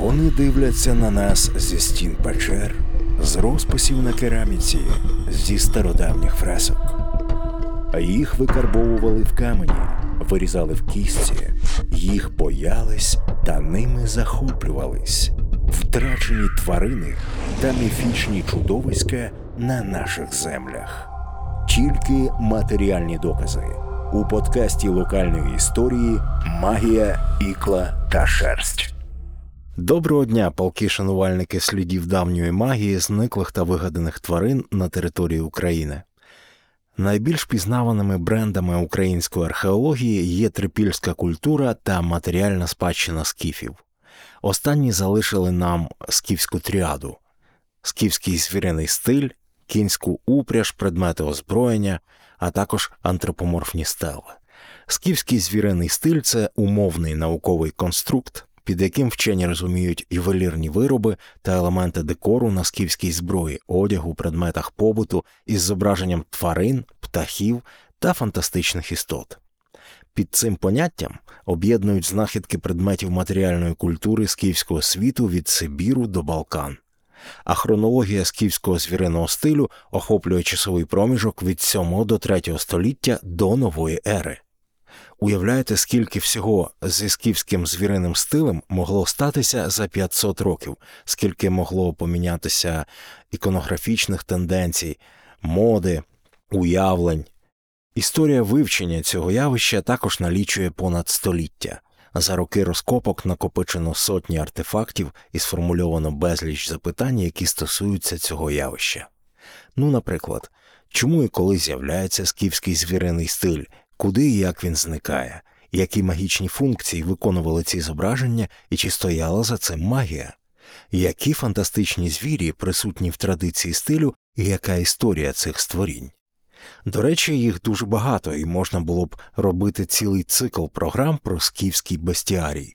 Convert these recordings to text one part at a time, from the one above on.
Вони дивляться на нас зі стін печер, з розписів на кераміці, зі стародавніх фресок. Їх викарбовували в камені, вирізали в кістці, їх боялись та ними захоплювались. Втрачені тварини та міфічні чудовиська на наших землях. Тільки матеріальні докази у подкасті локальної історії Магія, ікла та шерсть. Доброго дня, полки шанувальники слідів давньої магії, зниклих та вигаданих тварин на території України. Найбільш пізнаваними брендами української археології є трипільська культура та матеріальна спадщина скіфів. Останні залишили нам скіфську тріаду, скіфський звіриний стиль, кінську упряж, предмети озброєння, а також антропоморфні стели. Скіфський звіриний стиль це умовний науковий конструкт, під яким вчені розуміють ювелірні вироби та елементи декору на скіфській зброї, одягу, предметах побуту із зображенням тварин, птахів та фантастичних істот. Під цим поняттям об'єднують знахідки предметів матеріальної культури скіфського світу від Сибіру до Балкан. А хронологія скіфського звіриного стилю охоплює часовий проміжок від 7 до 3 століття до нової ери. Уявляєте, скільки всього зі скіфським звіриним стилем могло статися за 500 років, скільки могло помінятися іконографічних тенденцій, моди, уявлень. Історія вивчення цього явища також налічує понад століття. За роки розкопок накопичено сотні артефактів і сформульовано безліч запитань, які стосуються цього явища. Ну, наприклад, чому і коли з'являється скіфський звіриний стиль, куди і як він зникає, які магічні функції виконували ці зображення і чи стояла за цим магія, які фантастичні звірі присутні в традиції стилю і яка історія цих створінь. До речі, їх дуже багато, і можна було б робити цілий цикл програм про скіфський бестіарій.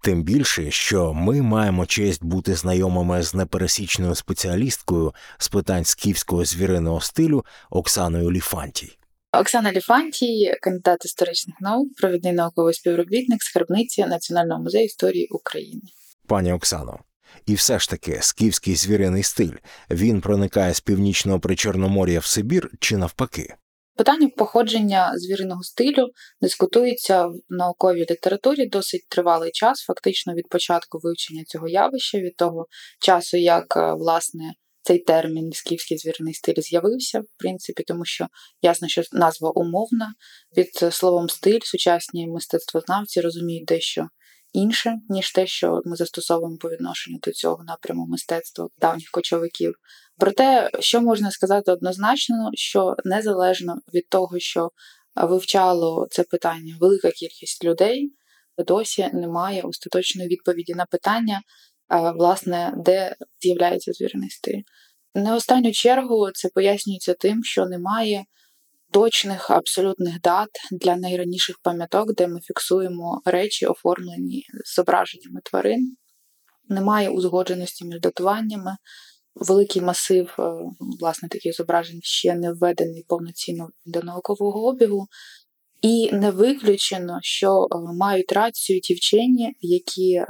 Тим більше, що ми маємо честь бути знайомими з непересічною спеціалісткою з питань скіфського звіриного стилю Оксаною Ліфантій. Оксана Ліфантій, кандидат історичних наук, провідний науковий співробітник скарбниці Національного музею історії України. Пані Оксано, і все ж таки скіфський звіриний стиль він проникає з північного причорномор'я в Сибір чи навпаки. Питання походження звіриного стилю дискутується в науковій літературі досить тривалий час, фактично від початку вивчення цього явища, від того часу, як е, власне цей термін скіфський звіриний стиль з'явився, в принципі, тому що ясно, що назва умовна. Під словом стиль сучасні мистецтвознавці розуміють дещо інше, ніж те, що ми застосовуємо по відношенню до цього напряму мистецтва давніх кочовиків. Проте, що можна сказати однозначно, що незалежно від того, що вивчало це питання велика кількість людей, досі немає остаточної відповіді на питання, власне, де з'являється звірений стиль. Не останню чергу це пояснюється тим, що немає точних абсолютних дат для найраніших пам'яток, де ми фіксуємо речі, оформлені зображеннями тварин. Немає узгодженості між датуваннями. Великий масив, е, власне, таких зображень ще не введений повноцінно до наукового обігу, і не виключено, що е, мають рацію ті вчені, які е,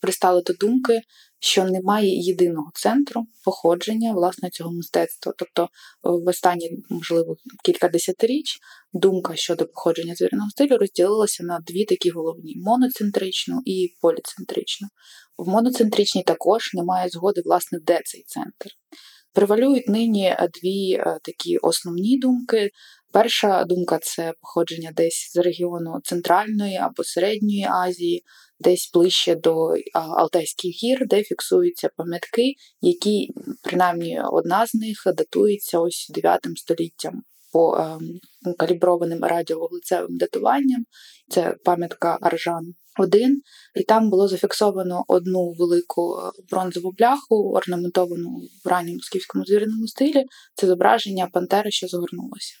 пристали до думки, що немає єдиного центру походження власне цього мистецтва. Тобто е, в останні, можливо, кілька десятиріч думка щодо походження звірного стилю розділилася на дві такі головні: моноцентричну і поліцентричну. В моноцентричній також немає згоди, власне, де цей центр. Превалюють нині дві такі основні думки. Перша думка це походження десь з регіону Центральної або Середньої Азії, десь ближче до Алтайських гір, де фіксуються пам'ятки, які, принаймні, одна з них датується ось 9 століттям по ем, каліброваним радіовуглецевим датуванням. Це пам'ятка Аржан. Один, і там було зафіксовано одну велику е, бронзову бляху, орнаментовану в ранньому скіфському звіриному стилі. Це зображення Пантери, що згорнулося.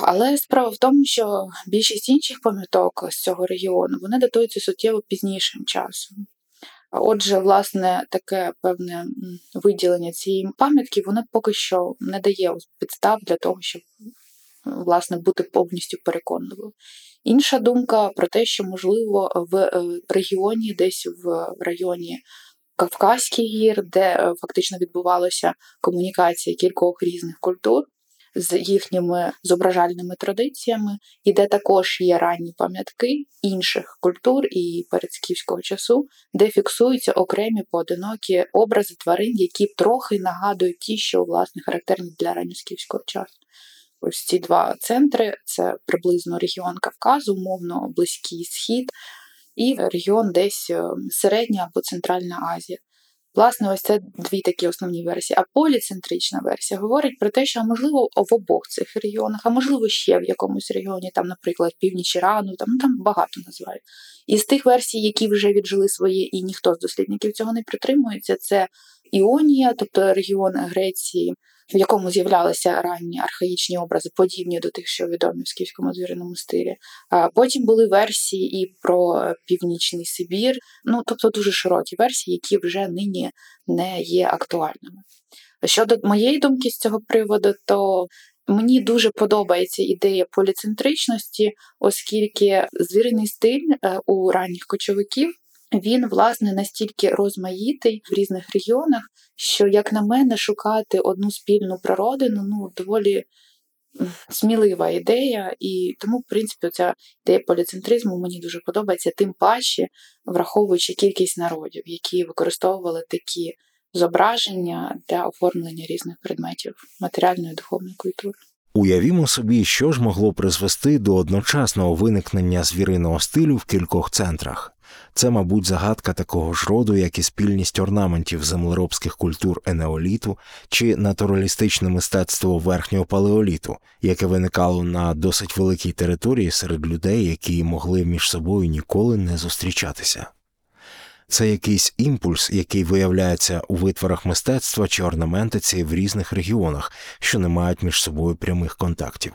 Але справа в тому, що більшість інших пам'яток з цього регіону вони датуються суттєво пізнішим часом. Отже, власне, таке певне виділення цієї пам'ятки, воно поки що не дає підстав для того, щоб власне бути повністю переконливою. Інша думка про те, що можливо в е, регіоні, десь в районі Кавказьких гір, де е, фактично відбувалася комунікація кількох різних культур з їхніми зображальними традиціями, і де також є ранні пам'ятки інших культур і передскіфського часу, де фіксуються окремі поодинокі образи тварин, які трохи нагадують ті, що власне характерні для ранньоскіфського часу. Ось ці два центри це приблизно регіон Кавказу, умовно Близький Схід, і регіон десь е, Середня або Центральна Азія. Власне, ось це дві такі основні версії. А поліцентрична версія говорить про те, що можливо в обох цих регіонах, а можливо ще в якомусь регіоні, там, наприклад, північ Ірану, там там багато називають. Із тих версій, які вже віджили своє, і ніхто з дослідників цього не притримується, це Іонія, тобто регіон Греції, в якому з'являлися ранні архаїчні образи, подібні до тих, що відомі в скіфському звіриному стилі. Потім були версії і про північний Сибір, ну тобто дуже широкі версії, які вже нині не є актуальними. Щодо моєї думки з цього приводу, то Мені дуже подобається ідея поліцентричності, оскільки звіриний стиль е, у ранніх кочовиків він, власне, настільки розмаїтий в різних регіонах, що, як на мене, шукати одну спільну природину ну, доволі смілива ідея, і тому, в принципі, ця ідея поліцентризму мені дуже подобається, тим паче, враховуючи кількість народів, які використовували такі зображення для оформлення різних предметів матеріальної духовної культури. Уявімо собі, що ж могло призвести до одночасного виникнення звіриного стилю в кількох центрах. Це, мабуть, загадка такого ж роду, як і спільність орнаментів землеробських культур енеоліту чи натуралістичне мистецтво верхнього палеоліту, яке виникало на досить великій території серед людей, які могли між собою ніколи не зустрічатися. Це якийсь імпульс, який виявляється у витворах мистецтва чи орнаментиці в різних регіонах, що не мають між собою прямих контактів.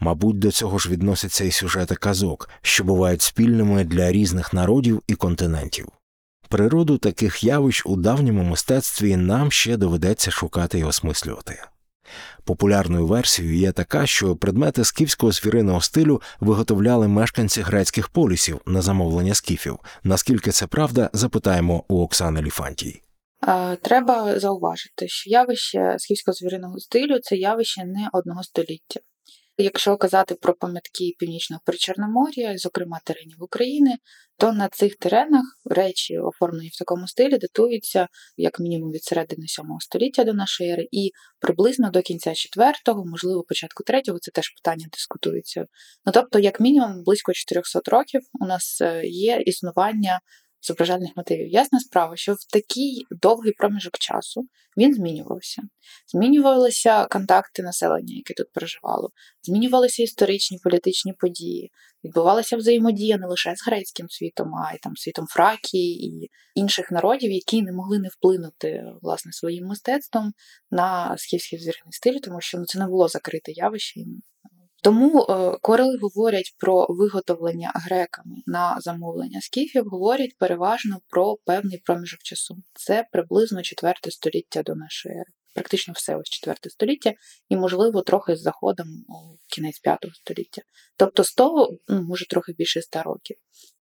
Мабуть, до цього ж відносяться і сюжети казок, що бувають спільними для різних народів і континентів. Природу таких явищ у давньому мистецтві нам ще доведеться шукати і осмислювати. Популярною версією є така, що предмети скіфського звіриного стилю виготовляли мешканці грецьких полісів на замовлення скіфів. Наскільки це правда, запитаємо у Оксани Ліфантій. Треба зауважити, що явище скіфського звіриного стилю це явище не одного століття. Якщо казати про пам'ятки північного Причорномор'я, зокрема теренів України, то на цих теренах речі, оформлені в такому стилі, датуються як мінімум від середини 7 століття до нашої ери, і приблизно до кінця 4-го, можливо, початку 3-го, це теж питання дискутується. Ну тобто, як мінімум, близько 400 років у нас е, є існування зображальних мотивів. Ясна справа, що в такий довгий проміжок часу він змінювався. Змінювалися контакти населення, яке тут проживало, змінювалися історичні політичні події, відбувалася взаємодія не лише з грецьким світом, а й там світом Фракії і інших народів, які не могли не вплинути власне своїм мистецтвом на східський звірний стиль, тому що ну, це не було закрите явище. Тому е, коли говорять про виготовлення греками на замовлення скіфів, говорять переважно про певний проміжок часу. Це приблизно 4 століття до нашої ери. Практично все ось 4 століття, і, можливо, трохи з заходом у кінець 5 століття. Тобто 100, ну, може, трохи більше 100 років.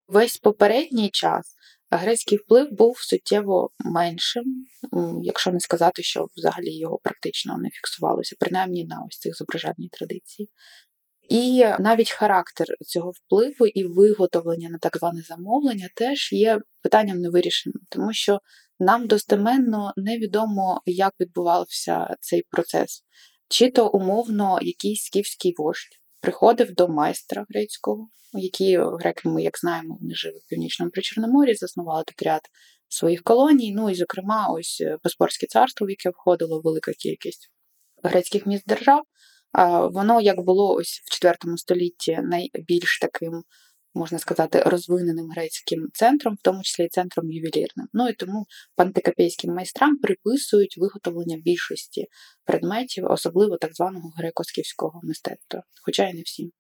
Весь попередній час грецький вплив був суттєво меншим, якщо не сказати, що взагалі його практично не фіксувалося, принаймні на ось цих зображальній традиції. І навіть характер цього впливу і виготовлення на так зване замовлення теж є питанням невирішеним, тому що нам достеменно невідомо, як відбувався цей процес, чи то умовно якийсь скіфський вождь приходив до майстра грецького, які греки, ми, як знаємо, вони жили в північному Причорноморі, заснували тут ряд своїх колоній. Ну і, зокрема, ось Боспорське царство, в яке входило велика кількість грецьких міст держав. Воно як було ось в IV столітті найбільш таким, можна сказати, розвиненим грецьким центром, в тому числі і центром ювелірним. Ну і тому пантикопейським майстрам приписують виготовлення більшості предметів, особливо так званого греко-скіфського мистецтва, хоча й не всім.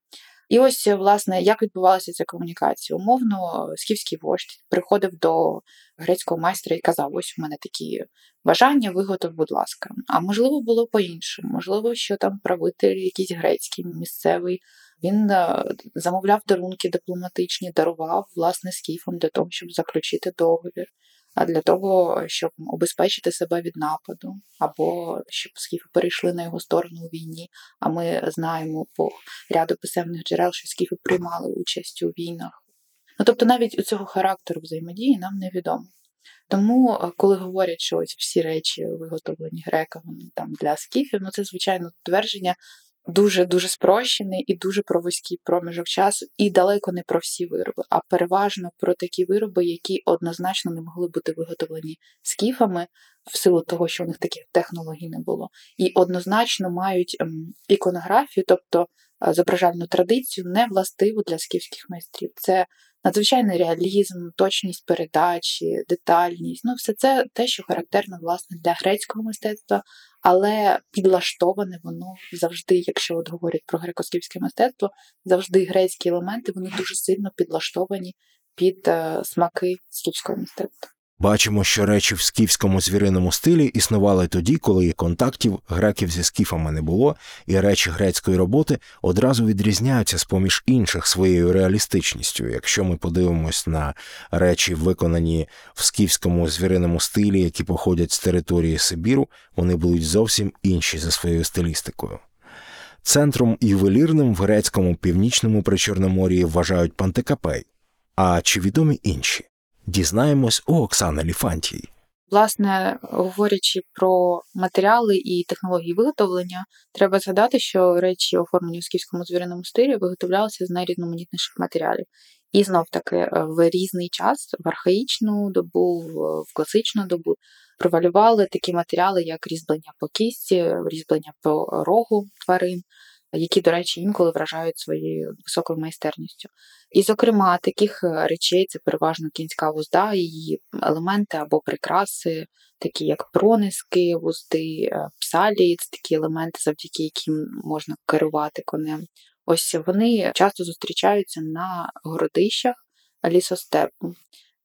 І ось, власне, як відбувалася ця комунікація? Умовно, скіфський вождь приходив до грецького майстра і казав: ось у мене такі бажання, виготов, будь ласка. А можливо, було по-іншому, можливо, що там правитель якийсь грецький, місцевий. Він е, замовляв дарунки дипломатичні, дарував власне скіфам для того, щоб заключити договір, а для того, щоб обезпечити себе від нападу, або щоб скіфи перейшли на його сторону у війні. А ми знаємо по ряду писемних джерел, що скіфи приймали участь у війнах. Ну тобто, навіть у цього характеру взаємодії нам невідомо. Тому, е, коли говорять, що ось всі речі виготовлені греками там для скіфів, ну це звичайно твердження дуже дуже спрощений і дуже про вузький проміжок часу, і далеко не про всі вироби, а переважно про такі вироби, які однозначно не могли бути виготовлені скіфами в силу того, що у них таких технологій не було, і однозначно мають ем, іконографію, тобто е, зображальну традицію, не властиву для скіфських майстрів. Це надзвичайний реалізм, точність передачі, детальність ну все це те, що характерно власне для грецького мистецтва, але підлаштоване воно завжди, якщо от говорять про греко-скіфське мистецтво, завжди грецькі елементи вони дуже сильно підлаштовані під е, смаки скіфського мистецтва. Бачимо, що речі в скіфському звіриному стилі існували тоді, коли контактів греків зі скіфами не було, і речі грецької роботи одразу відрізняються з поміж інших своєю реалістичністю. Якщо ми подивимось на речі, виконані в скіфському звіриному стилі, які походять з території Сибіру, вони будуть зовсім інші за своєю стилістикою. Центром ювелірним в грецькому північному причорномор'ї вважають Пантекапей. А чи відомі інші? Дізнаємось у Оксани Ліфантій. Власне, говорячи про матеріали і технології виготовлення, треба згадати, що речі, оформлені у скіфському звіриному стилі, виготовлялися з найрізноманітніших матеріалів. І знов таки е, в різний час, в архаїчну добу, в класичну добу, провалювали такі матеріали, як різьблення по кісті, різьблення по рогу тварин, які, до речі, інколи вражають своєю високою майстерністю. І, зокрема, таких е, речей це переважно кінська вузда, її елементи або прикраси, такі як прониски, вузди, е, псалі, це такі елементи, завдяки яким можна керувати конем. Ось вони часто зустрічаються на городищах лісостепу.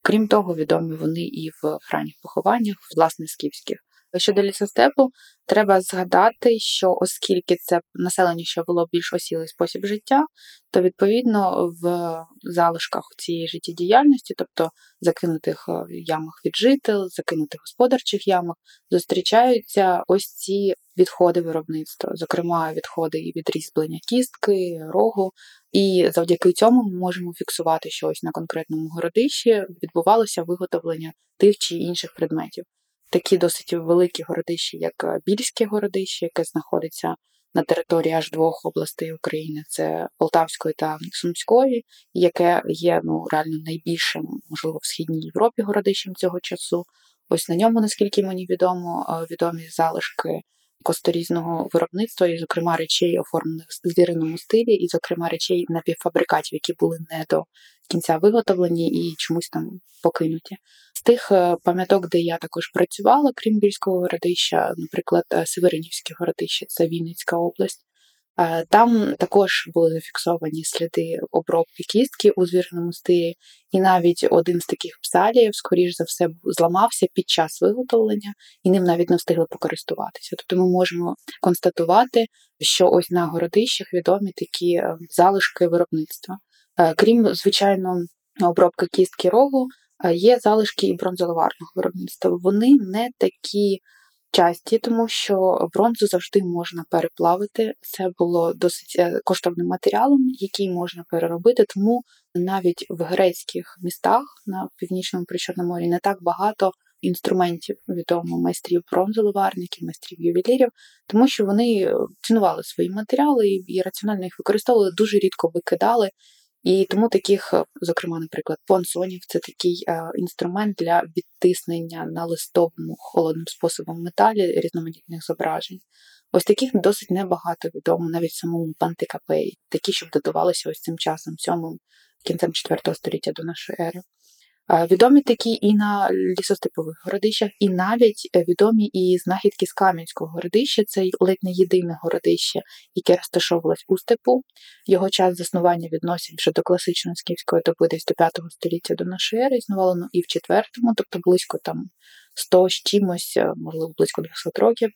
Крім того, відомі вони і в храмних похованнях, власне, скіфських. Щодо лісостепу, треба згадати, що оскільки це населення, що було більш осілий спосіб життя, то відповідно в залишках цієї життєдіяльності, тобто закинутих е, ямах від жител, закинутих господарчих ямах, зустрічаються ось ці відходи виробництва, зокрема відходи і відрізблення кістки, рогу. І завдяки цьому ми можемо фіксувати, що ось на конкретному городищі відбувалося виготовлення тих чи інших предметів такі досить великі городища, як е, Більське городище, яке знаходиться на території аж двох областей України: це Полтавської та Сумської, яке є ну реально найбільшим, можливо, в східній Європі городищем цього часу. Ось на ньому, наскільки мені відомо, е, відомі залишки косторізного виробництва, і, зокрема, речей, оформлених в звіриному стилі, і, зокрема, речей напівфабрикатів, які були не до кінця виготовлені і чомусь там покинуті. Тих е, пам'яток, де я також працювала, крім Більського городища, наприклад, е, Северинівське городище, це Вінницька область. Е, там також були зафіксовані сліди обробки кістки у звірному стилі, і навіть один з таких псаліїв, скоріш за все, зламався під час виготовлення, і ним навіть не встигли покористуватися. Тобто ми можемо констатувати, що ось на городищах відомі такі залишки виробництва. Крім звичайно обробки кістки рогу, є залишки і бронзоливарного виробництва. Вони не такі часті, тому що бронзу завжди можна переплавити. Це було досить е, коштовним матеріалом, який можна переробити. Тому навіть в грецьких містах на північному Причорноморі не так багато. Інструментів відомо майстрів бронзоливарників, майстрів ювелірів, тому що вони е, цінували свої матеріали і раціонально їх використовували, дуже рідко викидали і тому таких, е, зокрема, наприклад, понсонів це такий е, інструмент для відтиснення на листовому холодним способом металі різноманітних зображень. Ось таких досить небагато відомо, навіть самому Пантикапеї, такі, щоб датувалися ось цим часом, сьомим кінцем 4 століття до нашої ери. Е, Відомі такі і на лісостепових городищах, і навіть е, відомі і знахідки з Кам'янського городища. Це ледь не єдине городище, яке розташовувалось у степу. Його час заснування відносять вже до класичної скіфської доби десь до 5 століття до нашої ери, існувало ну, і в 4, тобто близько там 100 з чимось, е, можливо, близько 200 років.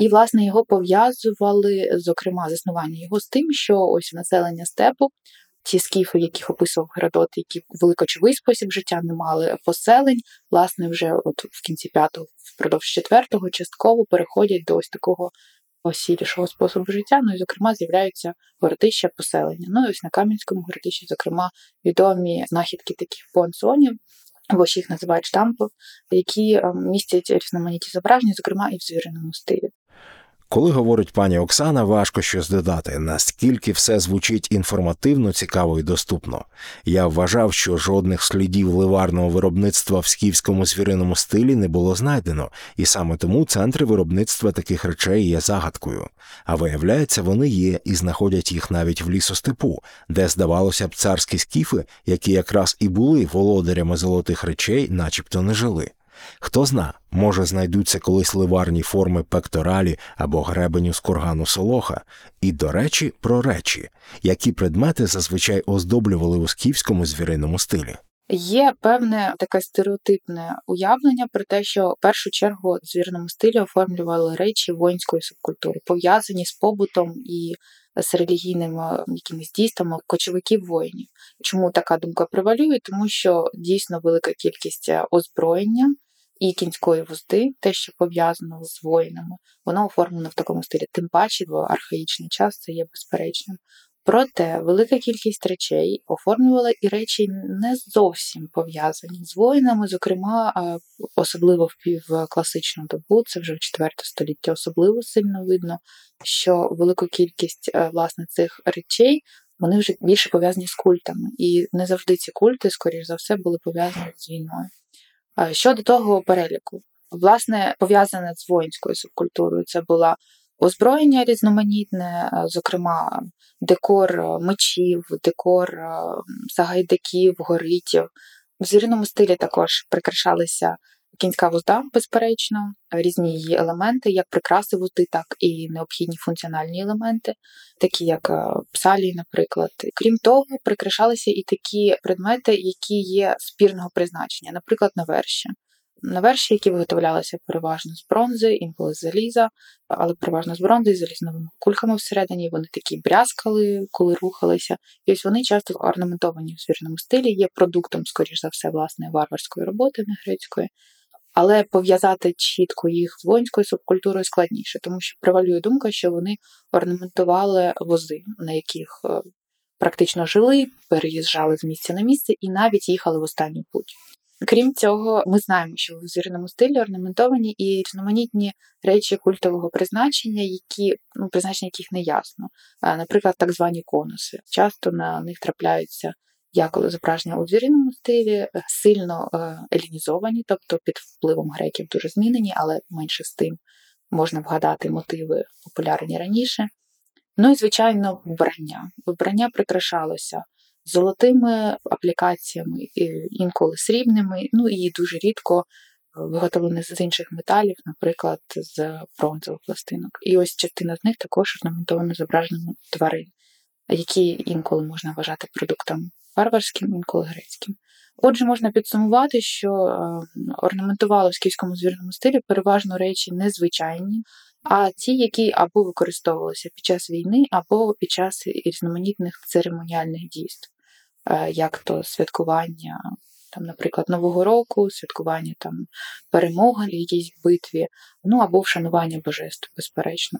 І, власне, його пов'язували, зокрема, заснування його з тим, що ось населення степу ті скіфи, яких описував Геродот, які великочовий спосіб життя не мали поселень, власне, вже от в кінці п'ятого, впродовж четвертого, частково переходять до ось такого осілішого способу життя. Ну і, зокрема, з'являються городища поселення. Ну і ось на Кам'янському городищі, зокрема, відомі знахідки таких понсонів, або ще їх називають штампів, які е, містять різноманітні зображення, зокрема і в звіриному стилі. Коли говорить пані Оксана, важко щось додати, наскільки все звучить інформативно, цікаво і доступно. Я вважав, що жодних слідів ливарного виробництва в скіфському звіриному стилі не було знайдено, і саме тому центри виробництва таких речей є загадкою. А виявляється, вони є і знаходять їх навіть в лісостепу, де, здавалося б, царські скіфи, які якраз і були володарями золотих речей, начебто не жили. Хто зна, може знайдуться колись ливарні форми пекторалі або гребеню з кургану солоха. І, до речі, про речі, які предмети зазвичай оздоблювали у скіфському звіриному стилі. Є певне таке стереотипне уявлення про те, що в першу чергу в звірному стилі оформлювали речі воїнської субкультури, пов'язані з побутом і з релігійними якимись дійствами кочовиків воїнів. Чому така думка превалює? Тому що дійсно велика кількість озброєння і кінської вузди, те, що пов'язано з воїнами, воно оформлено в такому стилі. Тим паче в архаїчний час це є безперечним. Проте велика кількість речей оформлювала і речі не зовсім пов'язані з воїнами, зокрема, особливо в півкласичну добу, це вже в 4 століття, особливо сильно видно, що велику кількість власне цих речей вони вже більше пов'язані з культами, і не завжди ці культи, скоріш за все, були пов'язані з війною. Щодо того переліку, власне, пов'язане з воїнською субкультурою, це була озброєння різноманітне, зокрема, декор мечів, декор сагайдаків, горитів. В звіриному стилі також прикрашалися кінська вузда, безперечно, різні її елементи, як прикраси вузди, так і необхідні функціональні елементи, такі як псалії, наприклад. Крім того, прикрашалися і такі предмети, які є спірного призначення, наприклад, наверші. Наверші, які виготовлялися переважно з бронзи, інколи з заліза, але переважно з бронзи з залізними кульками всередині. Вони такі брязкали, коли рухалися. І ось вони часто орнаментовані в звірному стилі, є продуктом, скоріш за все, власне, варварської роботи не грецької. Але пов'язати чітко їх з субкультурою складніше, тому що превалює думка, що вони орнаментували вози, на яких практично жили, переїжджали з місця на місце і навіть їхали в останню путь. Крім цього, ми знаємо, що в звіриному стилі орнаментовані і різноманітні речі культового призначення, які ну, призначення яких не ясно. Наприклад, так звані конуси. Часто на них трапляються як зображення у звіриному стилі, сильно елінізовані, тобто під впливом греків дуже змінені, але менше з тим можна вгадати мотиви популярні раніше. Ну і, звичайно, вбрання. Вбрання прикрашалося золотими аплікаціями, інколи срібними, ну і дуже рідко виготовлене з інших металів, наприклад, з бронзових пластинок. І ось частина з них також орнаментована зображеними тварин, які інколи можна вважати продуктом варварським, інколи грецьким. Отже, можна підсумувати, що орнаментували в скіфському звірному стилі переважно речі незвичайні, а ті, які або використовувалися під час війни, або під час різноманітних церемоніальних дійств, як то святкування, там, наприклад, Нового року, святкування там перемоги в якійсь битві, ну або вшанування божеств, безперечно.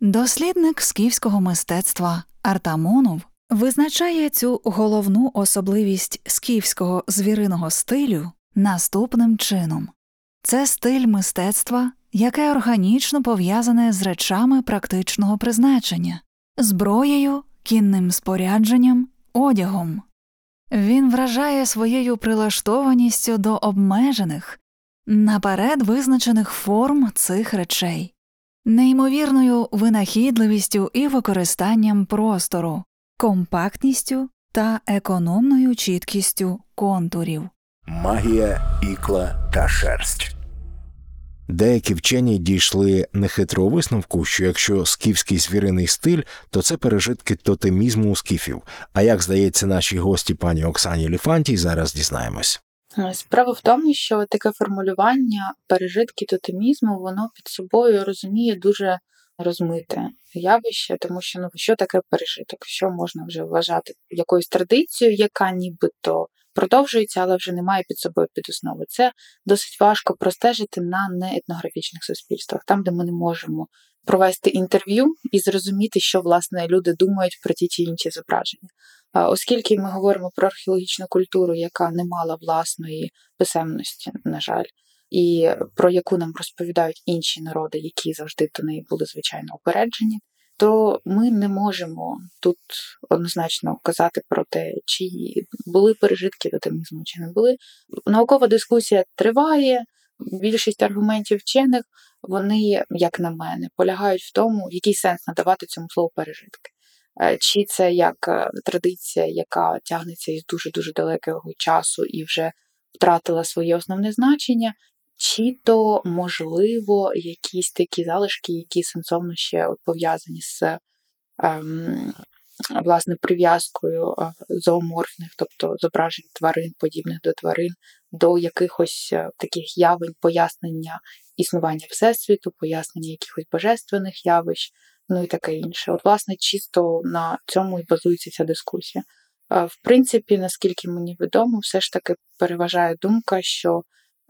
Дослідник скіфського мистецтва Артамонов визначає цю головну особливість скіфського звіриного стилю наступним чином це стиль мистецтва, яке органічно пов'язане з речами практичного призначення, зброєю, кінним спорядженням, одягом. Він вражає своєю прилаштованістю до обмежених, наперед визначених форм цих речей, неймовірною винахідливістю і використанням простору, компактністю та економною чіткістю контурів. магія, ікла та шерсть. Деякі вчені дійшли нехитрого висновку, що якщо скіфський звіриний стиль, то це пережитки тотемізму скіфів. А як здається, нашій гості пані Оксані Ліфантій, зараз дізнаємось. Справа в тому, що таке формулювання пережитки тотемізму, воно під собою розуміє дуже розмите явище, тому що ну що таке пережиток? Що можна вже вважати якоюсь традицією, яка нібито продовжується, але вже не має під собою підоснови. Це досить важко простежити на неетнографічних суспільствах, там, де ми не можемо провести інтерв'ю і зрозуміти, що власне люди думають про ті чи інші зображення. Оскільки ми говоримо про археологічну культуру, яка не мала власної писемності, на жаль, і про яку нам розповідають інші народи, які завжди до неї були звичайно упереджені, то ми не можемо тут однозначно казати про те, чи були пережитки тотемізму, чи не були. Наукова дискусія триває. Більшість аргументів вчених, вони, як на мене, полягають в тому, який сенс надавати цьому слову пережитки. Е, Чи це як е, традиція, яка тягнеться із дуже дуже далекого часу і вже втратила своє основне значення, чи то, можливо, якісь такі залишки, які сенсовно ще пов'язані з ем, власне прив'язкою е, зооморфних, тобто зображень тварин, подібних до тварин, до якихось таких явень, пояснення існування всесвіту, пояснення якихось божественних явищ, ну і таке інше. От, власне, чисто на цьому і базується ця дискусія. В принципі, наскільки мені відомо, все ж таки переважає думка, що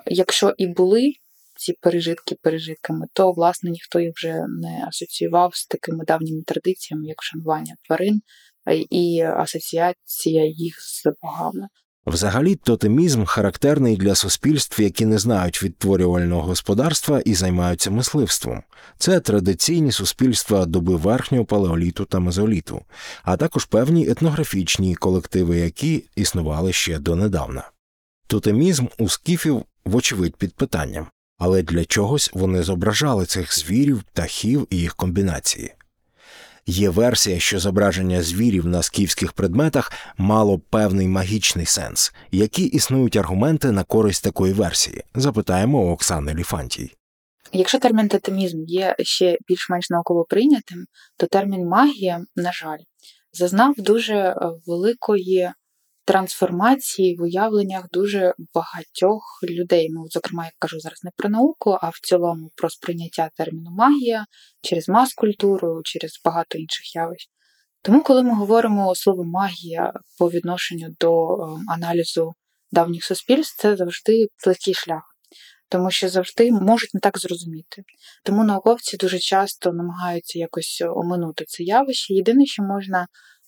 якщо і були ці пережитки пережитками, то власне ніхто їх вже не асоціював з такими давніми традиціями, як вшанування тварин і асоціація їх з богами. Взагалі, тотемізм характерний для суспільств, які не знають відтворювального господарства і займаються мисливством. Це традиційні суспільства доби верхнього палеоліту та мезоліту, а також певні етнографічні колективи, які існували ще донедавна. Тотемізм у скіфів, вочевидь, під питанням, але для чогось вони зображали цих звірів, птахів і їх комбінації. Є версія, що зображення звірів на скіфських предметах мало певний магічний сенс. Які існують аргументи на користь такої версії? Запитаємо у Оксани Ліфантій. Якщо термін тотемізм є ще більш-менш науково прийнятим, то термін магія, на жаль, зазнав дуже е, великої трансформації в уявленнях дуже багатьох людей. Ну, зокрема, я кажу зараз не про науку, а в цілому про сприйняття терміну магія через мас-культуру, через багато інших явищ. Тому, коли ми говоримо слово магія по відношенню до е, аналізу давніх суспільств, це завжди легкий шлях. Тому що завжди можуть не так зрозуміти. Тому науковці дуже часто намагаються якось оминути це явище. Єдине, що можна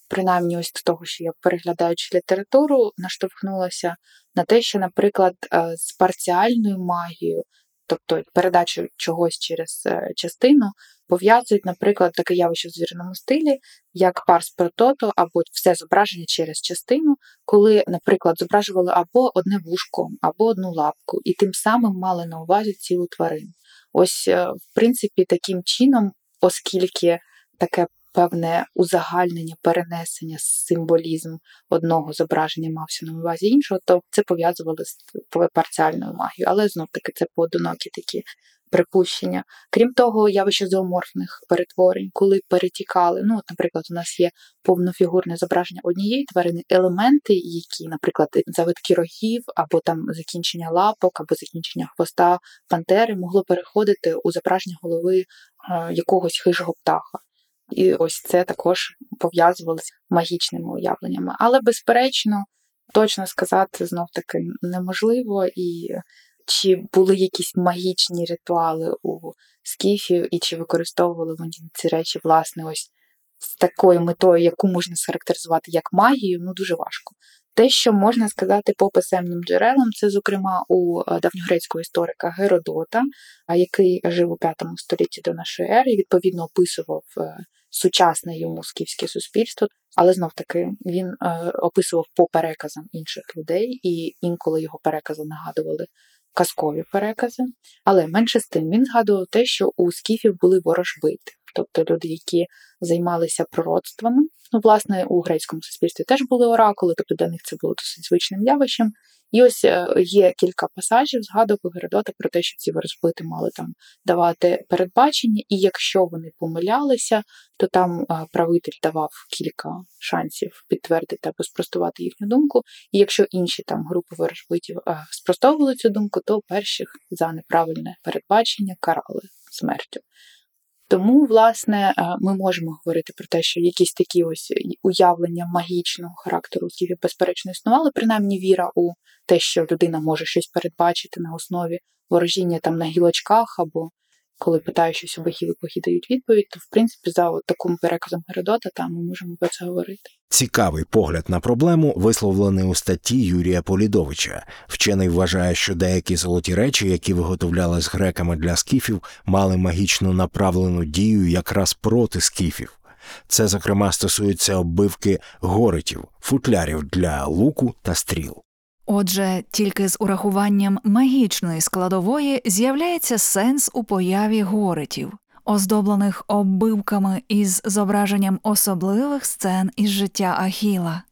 принаймні ось з того, що я переглядаючи літературу, наштовхнулася на те, що, наприклад, е, з парціальною магією, тобто передачу чогось через е, частину, пов'язують, наприклад, таке явище в звіриному стилі, як парс про тото, або все зображення через частину, коли, наприклад, зображували або одне вушко, або одну лапку, і тим самим мали на увазі цілу тварину. Ось, е, в принципі, таким чином, оскільки таке певне узагальнення, перенесення, символізм одного зображення мався на увазі іншого, то це пов'язували з парціальною магією. Але знов таки це поодинокі такі припущення. Крім того, явище зооморфних перетворень, коли перетікали. Ну, от, наприклад, у нас є повнофігурне зображення однієї тварини, елементи, які, наприклад, завитки рогів, або там закінчення лапок, або закінчення хвоста пантери, могло переходити у зображення голови е, якогось хижого птаха. І ось це також пов'язувалося магічними уявленнями. Але, безперечно, точно сказати знов таки неможливо, і чи були якісь магічні ритуали у скіфів, і чи використовували вони ці речі, власне, ось з такою метою, яку можна схарактеризувати як магію, ну дуже важко. Те, що можна сказати по писемним джерелам, це, зокрема, у давньогрецького історика Геродота, який жив у V столітті до нашої ери, і відповідно описував сучасне йому скіфське суспільство, але знов таки він е, описував по переказам інших людей, і інколи його перекази нагадували казкові перекази. Але менше з тим він згадував те, що у скіфів були ворожбити, тобто люди, які займалися пророцтвами. Ну, власне, у грецькому суспільстві теж були оракули, тобто для них це було досить звичним явищем. І ось е, є кілька пасажів згадок у Геродота про те, що ці ворожбити мали там давати передбачення, і якщо вони помилялися, то там е, правитель давав кілька шансів підтвердити або спростувати їхню думку. І якщо інші там групи ворожбитів е, спростовували цю думку, то перших за неправильне передбачення карали смертю. Тому, власне, е, ми можемо говорити про те, що якісь такі ось уявлення магічного характеру у безперечно існували, принаймні віра у те, що людина може щось передбачити на основі ворожіння там на гілочках або коли питаю щось у і дають відповідь, то в принципі за таким переказом Геродота там ми можемо про це говорити. Цікавий погляд на проблему висловлений у статті Юрія Полідовича. Вчений вважає, що деякі золоті речі, які виготовляли з греками для скіфів, мали магічно направлену дію якраз проти скіфів. Це, зокрема, стосується оббивки горитів, футлярів для луку та стріл. Отже, тільки з урахуванням магічної складової з'являється сенс у появі горитів, оздоблених оббивками із зображенням особливих сцен із життя Ахіла.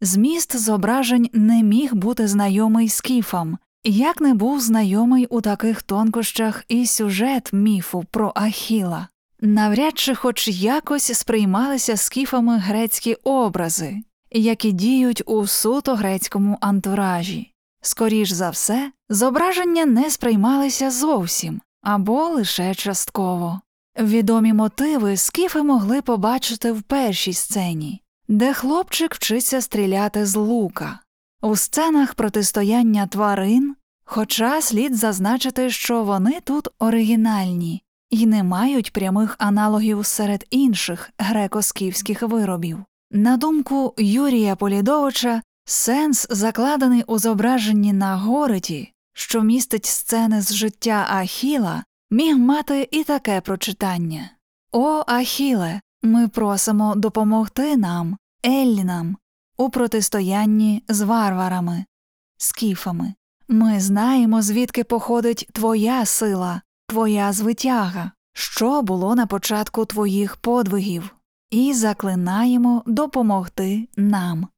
Зміст зображень не міг бути знайомий скіфам, як не був знайомий у таких тонкощах і сюжет міфу про Ахіла. Навряд чи хоч якось сприймалися скіфами грецькі образи, які діють у суто грецькому антуражі. Скоріш за все, зображення не сприймалися зовсім або лише частково. Відомі мотиви скіфи могли побачити в першій сцені, де хлопчик вчиться стріляти з лука, у сценах протистояння тварин, хоча слід зазначити, що вони тут оригінальні і не мають прямих аналогів серед інших греко-скіфських виробів. На думку Юрія Полідовича, сенс, закладений у зображенні на гориті, що містить сцени з життя Ахіла, міг мати і таке прочитання. О, Ахіле, ми просимо допомогти нам, Еллінам, у протистоянні з варварами, скіфами. Ми знаємо, звідки походить твоя сила, твоя звитяга, що було на початку твоїх подвигів і заклинаємо допомогти нам.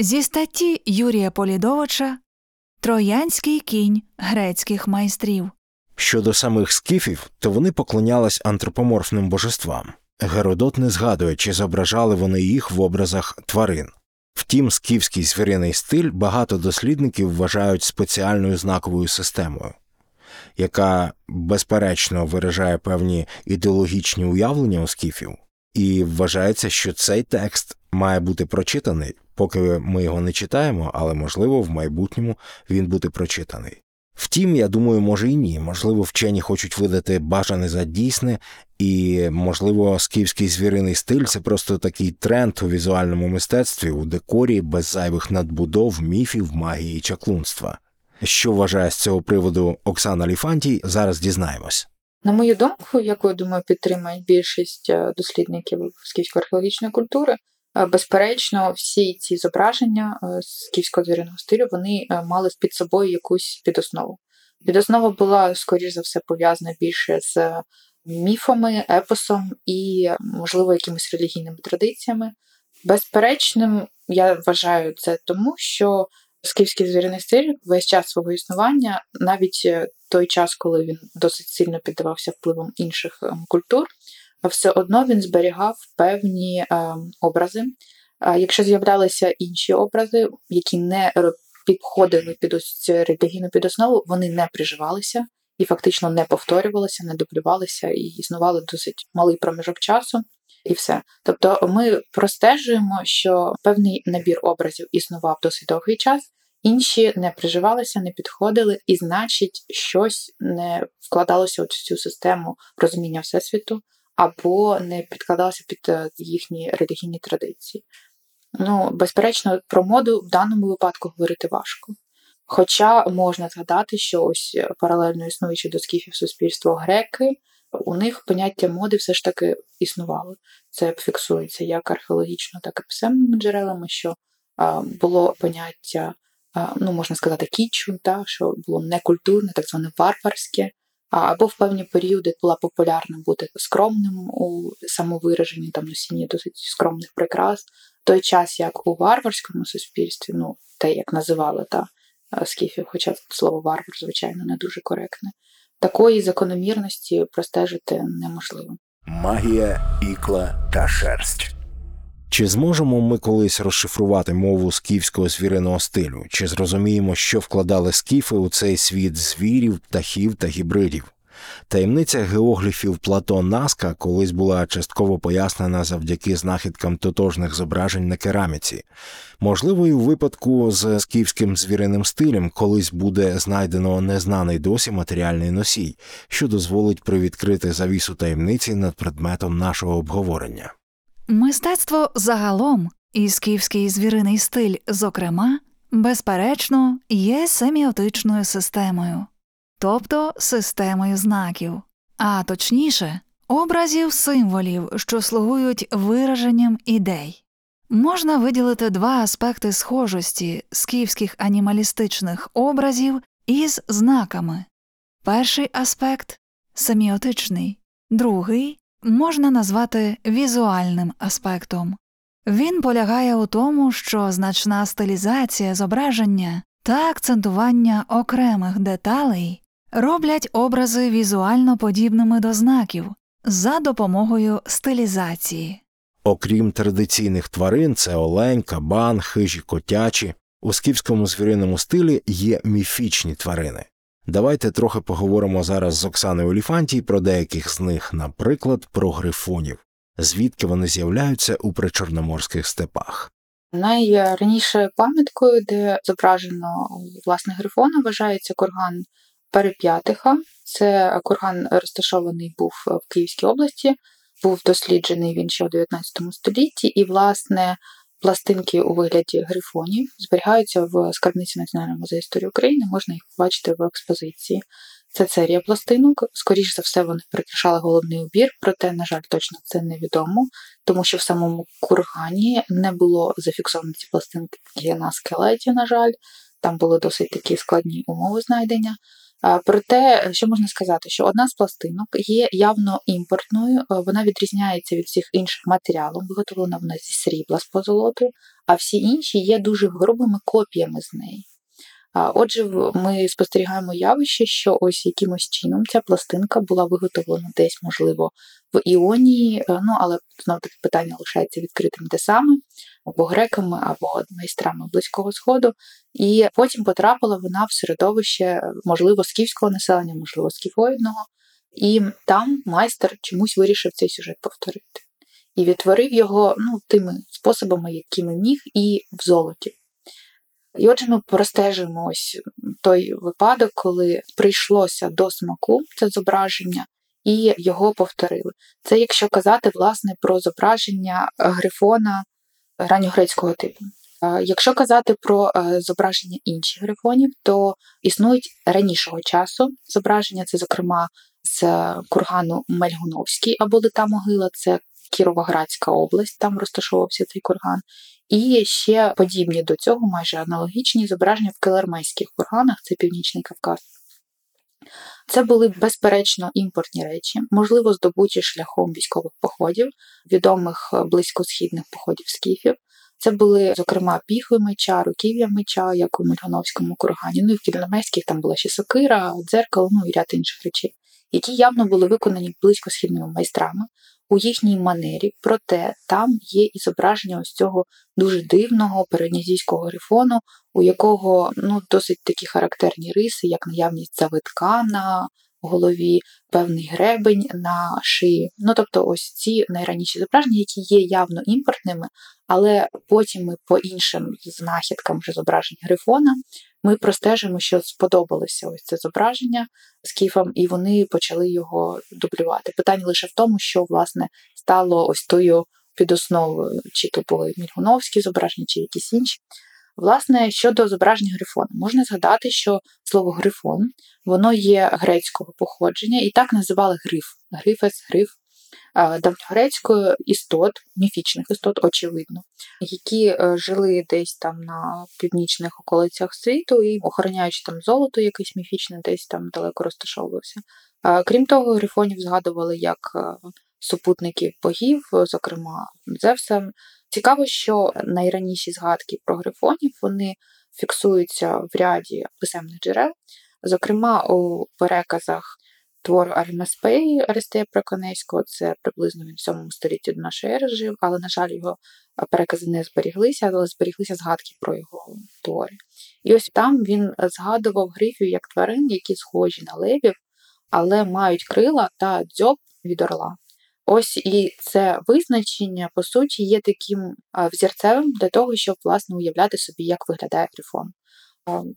Зі статті Юрія Полідовича Троянський кінь грецьких майстрів. Щодо самих скіфів, то вони поклонялись антропоморфним божествам. Геродот не згадує, чи зображали вони їх в образах тварин. Втім, скіфський звіриний стиль багато дослідників вважають спеціальною знаковою системою, яка безперечно виражає певні ідеологічні уявлення у скіфів, і вважається, що цей текст має бути прочитаний, поки ми його не читаємо, але можливо в майбутньому він буде прочитаний. Втім, я думаю, може і ні. Можливо, вчені хочуть видати бажане за дійсне, і, можливо, скіфський звіриний стиль це просто такий тренд у візуальному мистецтві, у декорі без зайвих надбудов, міфів, магії і чаклунства. Що вважає з цього приводу Оксана Ліфантій, зараз дізнаємось. На мою думку, яку я думаю, підтримують більшість е, дослідників скіфської археологічної культури, е, безперечно, всі ці зображення е, скіфського звіриного стилю вони мали під собою якусь підоснову. Підоснова була, скоріш за все, пов'язана більше з міфами, епосом і, можливо, якимись релігійними традиціями. Безперечним я вважаю це тому, що скіфський звіриний стиль весь час свого існування, навіть е, той час, коли він досить сильно піддавався впливом інших ем, культур, все одно він зберігав певні е, образи. Якщо з'являлися інші образи, які не підходили під ось релігійну підоснову, вони не приживалися і фактично не повторювалися, не дублювалися і існували досить малий проміжок часу. І все. Тобто ми простежуємо, що певний набір образів існував досить довгий час, інші не приживалися, не підходили, і, значить, щось не вкладалося в цю систему розуміння всесвіту, або не підкладалося під е, їхні релігійні традиції. Ну, безперечно, про моду в даному випадку говорити важко. Хоча можна згадати, що ось паралельно існуючи до скіфів суспільство греки, у них поняття моди все ж таки існувало. Це фіксується як археологічно, так і писемними джерелами, що було поняття ну можна сказати, кічу, та, що було некультурне, так зване варварське, або в певні періоди була популярна бути скромним у самовираженні, там носінні досить скромних прикрас. Той час, як у варварському суспільстві, ну те, як називали та е, скіфів, хоча слово варвар, звичайно, не дуже коректне. Такої закономірності простежити неможливо. Магія, ікла та шерсть. Чи зможемо ми колись розшифрувати мову скіфського звіриного стилю? Чи зрозуміємо, що вкладали скіфи у цей світ звірів, птахів та гібридів? Таємниця геогліфів Плато Наска колись була частково пояснена завдяки знахідкам тотожних зображень на кераміці. Можливо, і у випадку з скіфським звіриним стилем колись буде знайдено незнаний досі матеріальний носій, що дозволить привідкрити завісу таємниці над предметом нашого обговорення. Мистецтво загалом і скіфський звіриний стиль, зокрема, безперечно, є семіотичною системою, тобто системою знаків, а точніше, образів символів, що слугують вираженням ідей. Можна виділити два аспекти схожості скіфських анімалістичних образів із знаками. Перший аспект семіотичний, другий можна назвати візуальним аспектом. Він полягає у тому, що значна стилізація зображення та акцентування окремих деталей роблять образи візуально подібними до знаків за допомогою стилізації. Окрім традиційних тварин, це олень, кабан, хижі котячі. У скіфському звіриному стилі є міфічні тварини. Давайте трохи поговоримо зараз з Оксаною Оліфантій про деяких з них, наприклад, про грифонів, звідки вони з'являються у причорноморських степах. Найраніше пам'яткою, де зображено власне грифона, вважається курган Переп'ятиха. Це курган розташований був в Київській області, був досліджений він ще в 19 столітті, і, власне, пластинки у вигляді грифонів зберігаються в скарбниці Національного музею історії України, можна їх побачити в експозиції. Це серія пластинок. Скоріше за все, вони прикрашали головний убір, проте, на жаль, точно це невідомо, тому що в самому кургані не було зафіксовано ці пластинки на скелеті, на жаль, там були досить такі складні умови знайдення. Проте, що можна сказати, що одна з пластинок є явно імпортною, вона відрізняється від всіх інших матеріалів, виготовлена вона зі срібла з позолотою, а всі інші є дуже грубими копіями з неї. Отже, ми спостерігаємо явище, що ось якимось чином ця пластинка була виготовлена десь, можливо, в Іонії, ну але знову таки питання лишається відкритим де саме, або греками, або майстрами Близького Сходу. І потім потрапила вона в середовище, можливо, скіфського населення, можливо, скіфоїдного. І там майстер чомусь вирішив цей сюжет повторити. І відтворив його ну, тими способами, якими міг, і в золоті. І отже, ми простежимо ось той випадок, коли прийшлося до смаку це зображення, і його повторили. Це якщо казати власне про зображення грифона ранньогрецького типу. Якщо казати про зображення інших грифонів, то існують ранішого часу зображення, це, зокрема, з кургану Мельгуновський або Лита могила, це Кіровоградська область, там розташовувався цей курган. І ще подібні до цього, майже аналогічні зображення в Келермейських курганах, це Північний Кавказ. Це були безперечно імпортні речі, можливо, здобуті шляхом військових походів, відомих близькосхідних походів скіфів. Це були, зокрема, піхви меча, руків'я меча, як у Мельгановському кургані. Ну і в Кільномейських там була ще сокира, дзеркало, ну і ряд інших речей, які явно були виконані близькосхідними майстрами у їхній манері, проте там є і зображення ось цього дуже дивного переднізійського грифону, у якого ну, досить такі характерні риси, як наявність завитка на голові, певний гребень на шиї. Ну тобто, ось ці найраніші зображення, які є явно імпортними, але потім ми по іншим знахідкам вже зображень грифона ми простежимо, що сподобалося ось це зображення скіфам, і вони почали його дублювати. Питання лише в тому, що власне стало ось тою підосновою, чи то були мільгуновські зображення, чи якісь інші. Власне, щодо зображення грифона, можна згадати, що слово грифон воно є грецького походження, і так називали гриф, грифес, гриф давньогрецькою істот, міфічних істот, очевидно, які е, жили десь там на північних околицях світу і охороняючи там золото, якесь міфічне, десь там далеко розташовувався. Крім того, грифонів згадували як е, супутників богів, зокрема Зевса. Цікаво, що найраніші згадки про грифонів вони фіксуються в ряді писемних джерел, зокрема у переказах твору Арімаспеї Аристея Проконецького, це приблизно він в 7 столітті до нашої ери жив, але, на жаль, його перекази не зберіглися, але зберіглися згадки про його твори. І ось там він згадував грифів як тварин, які схожі на левів, але мають крила та дзьоб від орла. Ось і це визначення, по суті, є таким взірцевим для того, щоб власне уявляти собі, як виглядає грифон.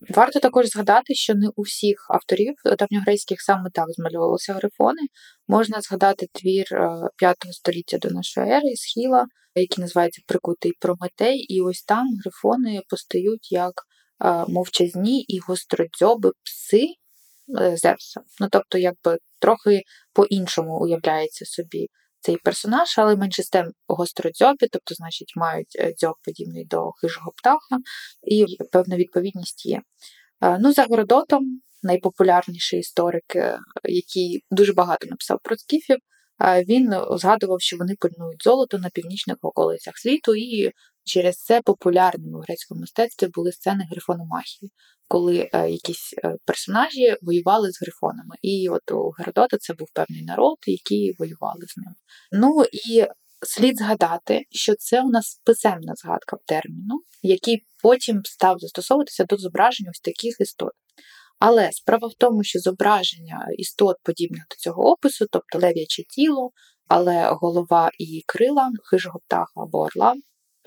Варто також згадати, що не у всіх авторів давньогрецьких саме так змальовувалися грифони. Можна згадати твір 5 століття до нашої ери Схіла, який називається Прикутий Прометей, і ось там грифони постають як мовчазні і гостродзьоби пси е, Зевса. Ну тобто, якби трохи по-іншому уявляється собі цей персонаж, але менше з тим гостродзьобі, тобто, значить, мають е, дзьоб подібний до хижого птаха, і певна відповідність є. Е, ну, за Городотом найпопулярніший історик, е, який дуже багато написав про скіфів, він згадував, що вони пильнують золото на північних околицях світу, і через це популярними в грецькому мистецтві були сцени грифономахії, коли е, якісь е, персонажі воювали з грифонами. І от у Геродота це був певний народ, який воювали з ним. Ну і слід згадати, що це у нас писемна згадка в терміну, який потім став застосовуватися до зображення ось таких істот. Але справа в тому, що зображення істот, подібних до цього опису, тобто лев'яче тіло, але голова і крила хижого птаха або орла,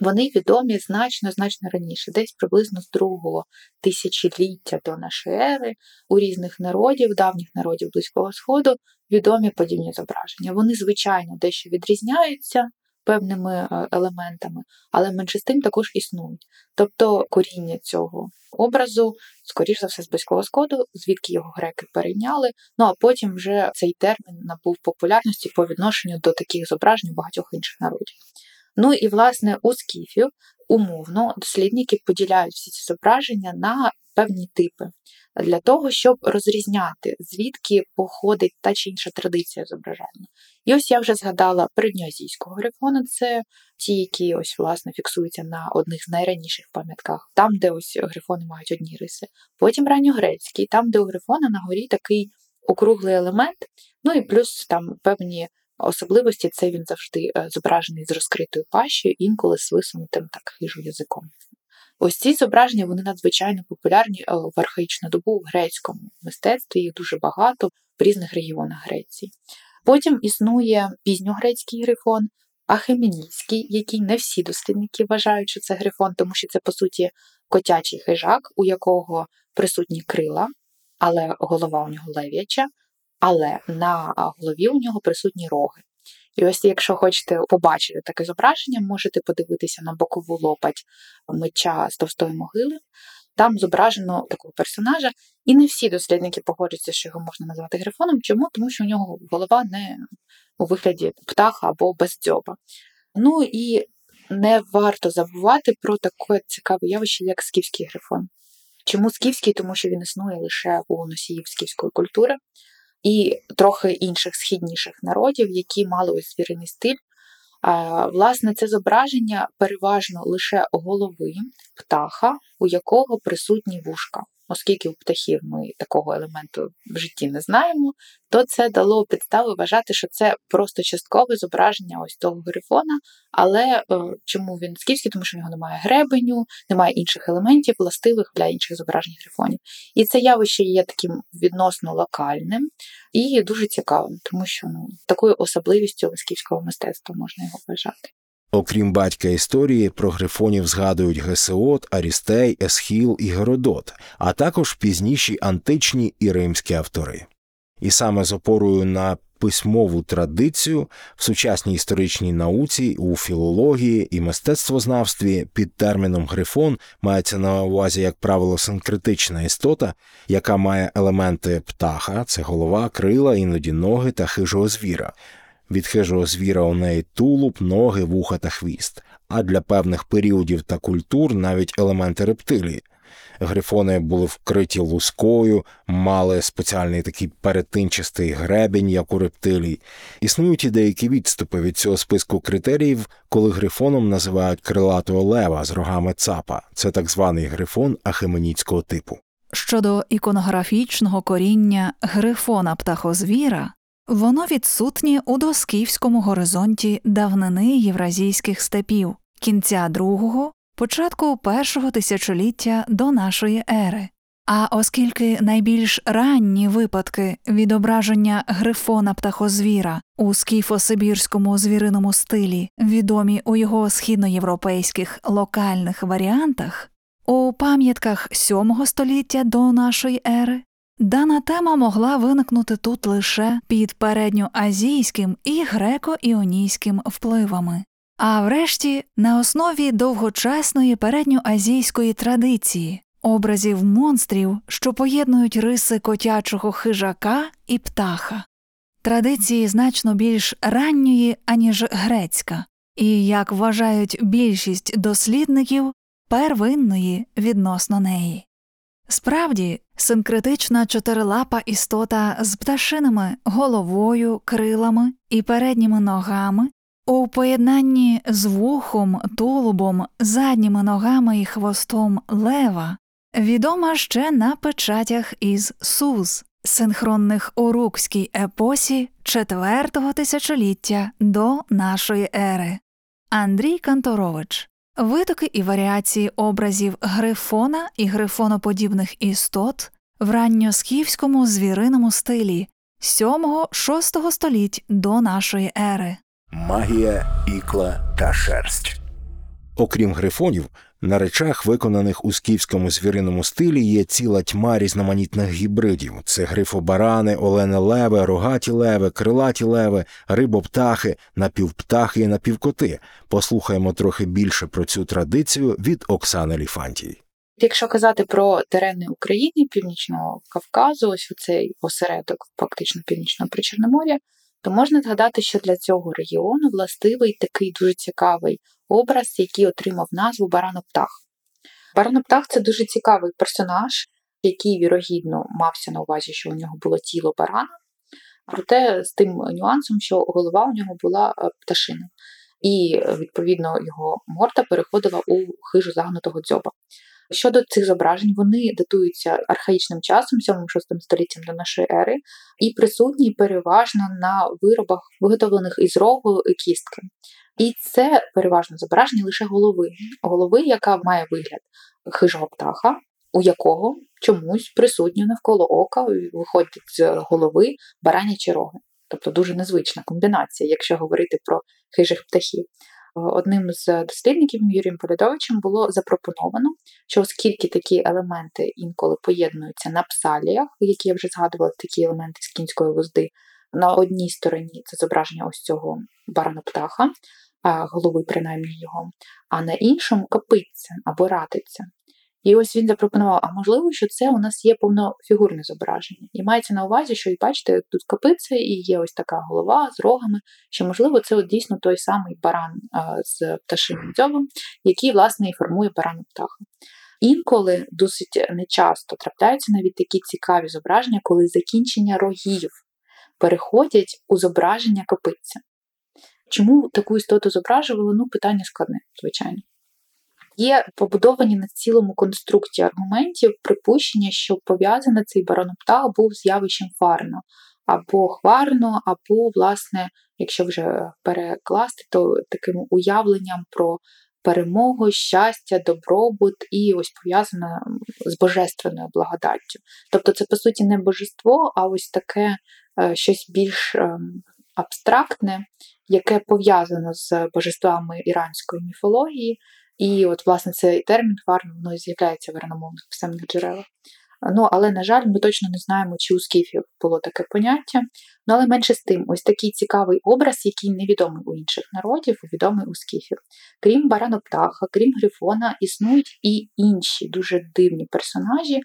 вони відомі значно значно раніше, десь приблизно з другого тисячоліття до нашої ери у різних народів, давніх народів Близького Сходу, відомі подібні зображення. Вони, звичайно, дещо відрізняються певними е, елементами, але менше з тим також існують. Тобто коріння цього образу, скоріш за все, з близького сходу, звідки його греки перейняли. Ну а потім вже цей термін набув популярності по відношенню до таких зображень багатьох інших народів. Ну і власне у скіфів умовно дослідники поділяють всі ці зображення на певні типи для того, щоб розрізняти, звідки походить та чи інша традиція зображання. І ось я вже згадала передньоазійського грифона, це ті, які ось власне фіксуються на одних з найраніших пам'ятках, там, де ось грифони мають одні риси. Потім ранньогрецький, там, де у грифона на горі такий округлий елемент, ну і плюс там певні. Особливості це він завжди е, зображений з розкритою пащею, інколи з висунутим так хижу язиком. Ось ці зображення вони надзвичайно популярні е, в архаїчну добу в грецькому мистецтві, їх дуже багато в різних регіонах Греції. Потім існує пізньогрецький грифон, ахеменійський, який не всі дослідники вважають, що це грифон, тому що це, по суті, котячий хижак, у якого присутні крила, але голова у нього лев'яча, але на голові у нього присутні роги. І ось, якщо хочете побачити таке зображення, можете подивитися на бокову лопать меча з товстої могили. Там зображено такого персонажа, і не всі дослідники погоджуються, що його можна назвати грифоном. Чому? Тому що у нього голова не у вигляді птаха або без дзьоба. Ну і не варто забувати про таке цікаве явище, як скіфський грифон. Чому скіфський? Тому що він існує лише у носіїв скіфської культури і трохи інших східніших народів, які мали ось звіриний стиль. Власне, це зображення переважно лише голови птаха, у якого присутні вушка оскільки у птахів ми такого елементу в житті не знаємо, то це дало підстави вважати, що це просто часткове зображення ось того грифона. Але е, чому він скіфський? Тому що в нього немає гребеню, немає інших елементів, властивих для інших зображень грифонів. І це явище є таким відносно локальним і дуже цікавим, тому що ну, такою особливістю скіфського мистецтва можна його вважати. Окрім батька історії, про грифонів згадують Гесіод, Арістей, Есхіл і Геродот, а також пізніші античні і римські автори. І саме з опорою на письмову традицію в сучасній історичній науці, у філології і мистецтвознавстві під терміном грифон мається на увазі, як правило, синкретична істота, яка має елементи птаха, це голова, крила, іноді ноги та хижого звіра. Від хижого звіра у неї тулуб, ноги, вуха та хвіст, а для певних періодів та культур навіть елементи рептилії. Грифони були вкриті лускою, мали спеціальний такий перетинчастий гребінь, як у рептилій. Існують і деякі відступи від цього списку критеріїв, коли грифоном називають крилатого лева з рогами цапа. Це так званий грифон ахеменіцького типу. Щодо іконографічного коріння грифона птахозвіра, воно відсутнє у досківському горизонті давнини євразійських степів кінця другого, початку першого тисячоліття до нашої ери. А оскільки найбільш ранні випадки відображення грифона птахозвіра у скіфо-сибірському звіриному стилі відомі у його східноєвропейських локальних варіантах, у пам'ятках VII століття до нашої ери дана тема могла виникнути тут лише під передньоазійським і греко-іонійським впливами, а врешті на основі довгочасної передньоазійської традиції, образів монстрів, що поєднують риси котячого хижака і птаха, традиції значно більш ранньої, аніж грецька, і, як вважають більшість дослідників, первинної відносно неї. Справді, синкретична чотирилапа істота з пташиними головою, крилами і передніми ногами у поєднанні з вухом, тулубом, задніми ногами і хвостом лева відома ще на печатях із Суз, синхронних у рукській епосі четвертого тисячоліття до нашої ери. Андрій Канторович Витоки і варіації образів грифона і грифоноподібних істот в ранньоскіфському звіриному стилі 7-6 століть до нашої ери. Магія, ікла та шерсть. Окрім грифонів, на речах, виконаних у скіфському звіриному стилі, є ціла тьма різноманітних гібридів: це грифобарани, олени-леви, рогаті леви, крилаті леви, рибоптахи, напівптахи і напівкоти. Послухаємо трохи більше про цю традицію від Оксани Ліфантій. Якщо казати про терени України, Північного Кавказу, ось цей осередок, фактично північного Причорномор'я, то можна згадати, що для цього регіону властивий такий дуже цікавий образ, який отримав назву Бараноптах. Бараноптах це дуже цікавий персонаж, який, вірогідно, мався на увазі, що у нього було тіло барана, проте з тим нюансом, що голова у нього була е, пташина. І, відповідно, його морда переходила у хижу загнутого дзьоба. Щодо цих зображень, вони датуються архаїчним часом, 7-6 століттям до нашої ери, і присутні переважно на виробах, виготовлених із рогу і кістки. І це переважно зображення лише голови, голови, яка має вигляд хижого птаха, у якого чомусь присутньо навколо ока виходять з голови баранячі роги. Тобто дуже незвична комбінація, якщо говорити про хижих птахів. Одним з дослідників Юрієм Полядовичем було запропоновано, що оскільки такі елементи інколи поєднуються на псаліях, які я вже згадувала, такі елементи з кінської вузди, на одній стороні це зображення ось цього барана-птаха, голови принаймні його, а на іншому копиться або ратиться. І ось він запропонував, а можливо, що це у нас є повнофігурне зображення. І мається на увазі, що бачите, тут копиться, і є ось така голова з рогами, що, можливо, це от дійсно той самий баран з пташиним дзьобом, який, власне, і формує барану птаха. Інколи досить нечасто трапляються навіть такі цікаві зображення, коли закінчення рогів переходять у зображення копиця. Чому таку істоту зображували? Ну, питання складне, звичайно. Є побудовані на цілому конструкції аргументів припущення, що пов'язаний цей бароноптах був з явищем фарно, або хварно, або, власне, якщо вже перекласти, то таким уявленням про перемогу, щастя, добробут і ось пов'язано з божественною благодаттю. Тобто, це, по суті, не божество, а ось таке е, щось більш ем, абстрактне, яке пов'язано з божествами іранської міфології. І от, власне, цей термін варно воно з'являється в іраномовних писемних джерелах. Ну, але, на жаль, ми точно не знаємо, чи у скіфів було таке поняття. Ну, але менше з тим, ось такий цікавий образ, який невідомий у інших народів, відомий у скіфів. Крім бараноптаха, крім Грифона, існують і інші дуже дивні персонажі,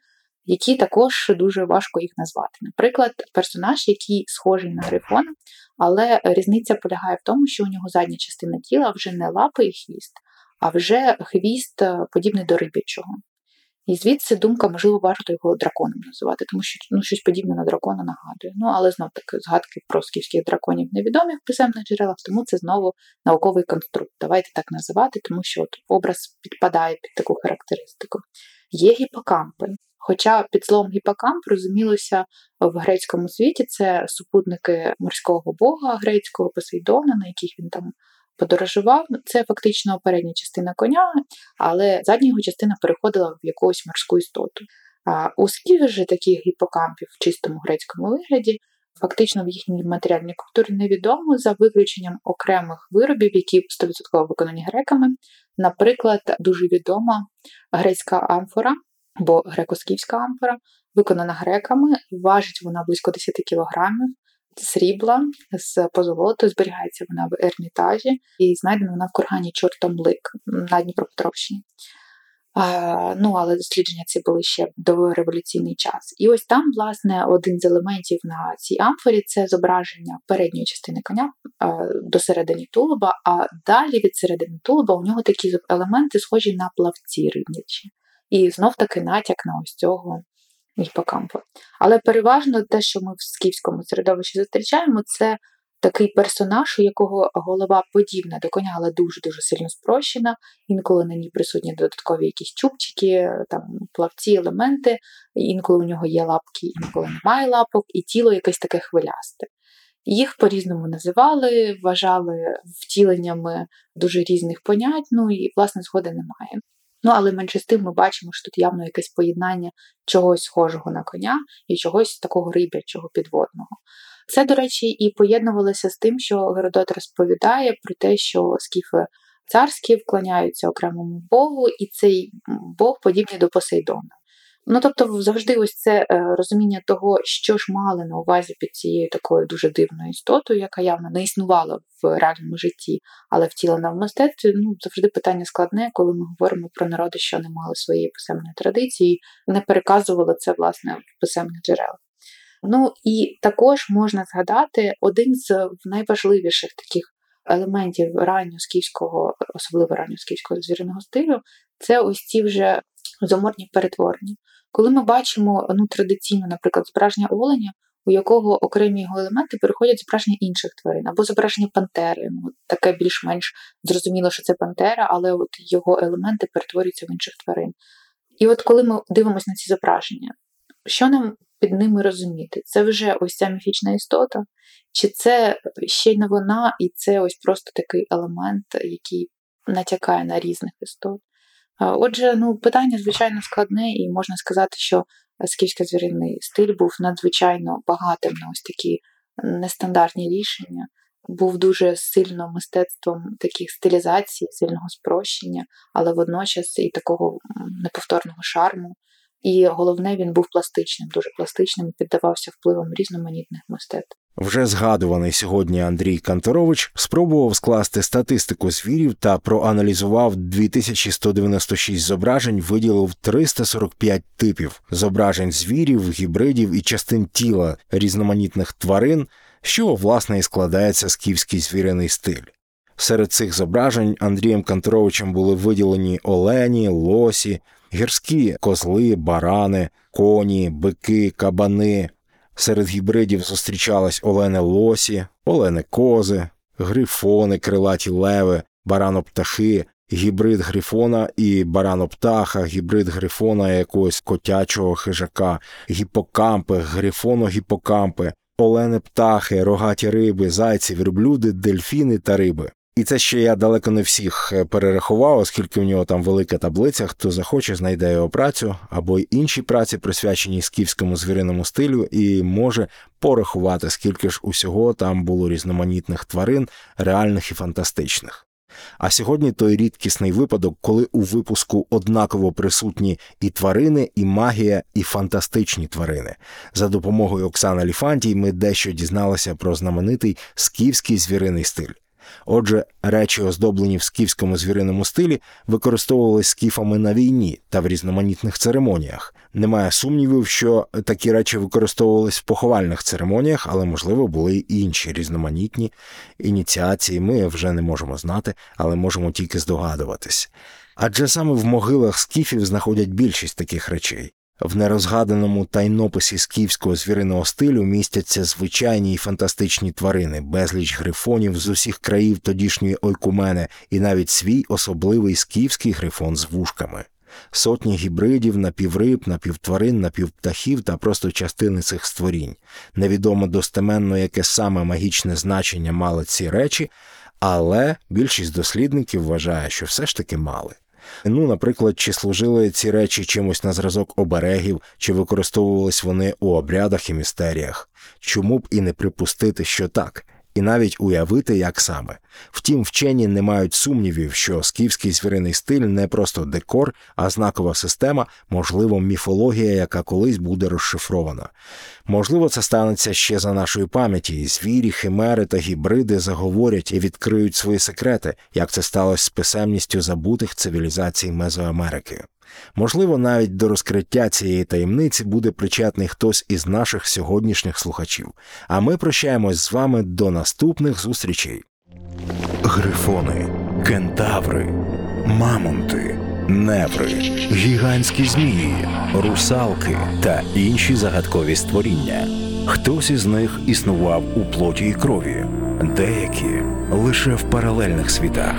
які також дуже важко їх назвати. Наприклад, персонаж, який схожий на Грифона, але різниця полягає в тому, що у нього задня частина тіла вже не лапи і хвіст, а вже хвіст подібний до рибячого. І звідси думка, можливо, варто його драконом називати, тому що ну, щось подібне на дракона нагадує. Ну, але знов таки згадки про скіфських драконів невідомі в писемних джерелах, тому це знову науковий конструкт. Давайте так називати, тому що от образ підпадає під таку характеристику. Є гіпокампи. Хоча під словом гіпокамп розумілося в грецькому світі це супутники морського бога грецького Посейдона, на яких він там подорожував. Це фактично передня частина коня, але задня його частина переходила в якусь морську істоту. А у скіфів же таких гіпокампів в чистому грецькому вигляді. Фактично в їхній матеріальній культурі невідомо за виключенням окремих виробів, які 100% виконані греками. Наприклад, дуже відома грецька амфора, бо греко-скіфська амфора, виконана греками, важить вона близько 10 кілограмів, срібла з позолотою, зберігається вона в ермітажі і знайдена вона в кургані Чортомлик на Дніпропетровщині. А, ну, але дослідження ці були ще в дореволюційний час. І ось там, власне, один з елементів на цій амфорі це зображення передньої частини коня а, до середини тулуба, а далі від середини тулуба у нього такі елементи, схожі на плавці рибнячі. І знов таки натяк на ось цього гіпокампу. Але переважно те, що ми в скіфському середовищі зустрічаємо, це такий персонаж, у якого голова подібна до коня, але дуже-дуже сильно спрощена. Інколи на ній присутні додаткові якісь чубчики, там плавці, елементи, інколи у нього є лапки, інколи немає лапок, і тіло якесь таке хвилясте. Їх по-різному називали, вважали втіленнями дуже різних понять, ну і, власне, згоди немає. Ну, але менше з тим ми бачимо, що тут явно якесь поєднання чогось схожого на коня і чогось такого рибячого підводного. Це, до речі, і поєднувалося з тим, що Геродот розповідає про те, що скіфи царські вклоняються окремому Богу, і цей Бог подібний до Посейдона. Ну, тобто, завжди ось це е, розуміння того, що ж мали на увазі під цією такою дуже дивною істотою, яка явно не існувала в реальному житті, але втілена в мистецтві. Ну, завжди питання складне, коли ми говоримо про народи, що не мали своєї писемної традиції, не переказували це власне в писемних джерелах. Ну і також можна згадати один з найважливіших таких елементів ранньоскіфського, особливо ранньоскіфського звіриного стилю, це ось ці вже зоморні перетворення. Коли ми бачимо ну, традиційно, наприклад, зображення оленя, у якого окремі його елементи переходять зображення інших тварин, або зображення пантери. Ну, Таке більш-менш зрозуміло, що це пантера, але от його елементи перетворюються в інших тварин. І от коли ми дивимося на ці зображення, що нам під ними розуміти? Це вже ось ця міфічна істота, чи це ще не вона, і це ось просто такий елемент, який натякає на різних істот. Отже, ну, питання звичайно складне, і можна сказати, що скіфсько звіринний стиль був надзвичайно багатим на ось такі нестандартні рішення, був дуже сильно мистецтвом таких стилізацій, сильного спрощення, але водночас і такого неповторного шарму. І головне, він був пластичним, дуже пластичним, піддавався впливам різноманітних мистецтв. Вже згадуваний сьогодні Андрій Канторович спробував скласти статистику звірів та проаналізував 2196 зображень, виділив 345 типів зображень звірів, гібридів і частин тіла різноманітних тварин, що власне і складається скіфський звіриний стиль. Серед цих зображень Андрієм Канторовичем були виділені олені, лосі, гірські козли, барани, коні, бики, кабани. Серед гібридів зустрічались олени лосі, олени кози, грифони, крилаті леви, бараноптахи, гібрид грифона і бараноптаха, гібрид грифона якогось котячого хижака, гіпокампи, грифоно-гіпокампи, олени птахи, рогаті риби, зайці, верблюди, дельфіни та риби. І це ще я далеко не всіх е, перерахував, оскільки в нього там велика таблиця. Хто захоче, знайде його працю або й інші праці, присвячені скіфському звіриному стилю, і може порахувати, скільки ж усього там було різноманітних тварин, реальних і фантастичних. А сьогодні той рідкісний випадок, коли у випуску однаково присутні і тварини, і магія, і фантастичні тварини. За допомогою Оксани Ліфантій ми дещо дізналися про знаменитий скіфський звіриний стиль. Отже, речі, оздоблені в скіфському звіриному стилі, використовувалися скіфами на війні та в різноманітних церемоніях. Немає сумнівів, що такі речі використовувались в поховальних церемоніях, але, можливо, були й інші різноманітні ініціації. Ми вже не можемо знати, але можемо тільки здогадуватись. Адже саме в могилах скіфів знаходять більшість таких речей. В нерозгаданому тайнописі скіфського звіриного стилю містяться звичайні й фантастичні тварини, безліч грифонів з усіх країв тодішньої ойкумени і навіть свій особливий скіфський грифон з вушками. Сотні гібридів, напівриб, напівтварин, напівптахів та просто частини цих створінь. Невідомо достеменно, яке саме магічне значення мали ці речі, але більшість дослідників вважає, що все ж таки мали. Ну, наприклад, чи служили ці речі чимось на зразок оберегів, чи використовувались вони у обрядах і містеріях. Чому б і не припустити, що так, і навіть уявити, як саме. Втім, вчені не мають сумнівів, що скіфський звіриний стиль не просто декор, а знакова система, можливо, міфологія, яка колись буде розшифрована. Можливо, це станеться ще за нашої пам'яті, звірі, химери та гібриди заговорять і відкриють свої секрети, як це сталося з писемністю забутих цивілізацій Мезоамерики. Можливо, навіть до розкриття цієї таємниці буде причетний хтось із наших сьогоднішніх слухачів. А ми прощаємось з вами до наступних зустрічей. Грифони, кентаври, мамонти, неври, гігантські змії, русалки та інші загадкові створіння. Хтось із них існував у плоті і крові, деякі лише в паралельних світах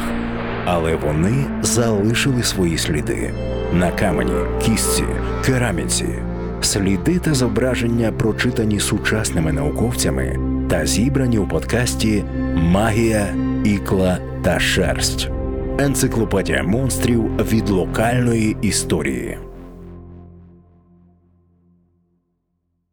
але вони залишили свої сліди на камені, кістці, кераміці, сліди та зображення, прочитані сучасними науковцями та зібрані у подкасті Магія, ікла та шерсть. Енциклопедія монстрів від локальної історії.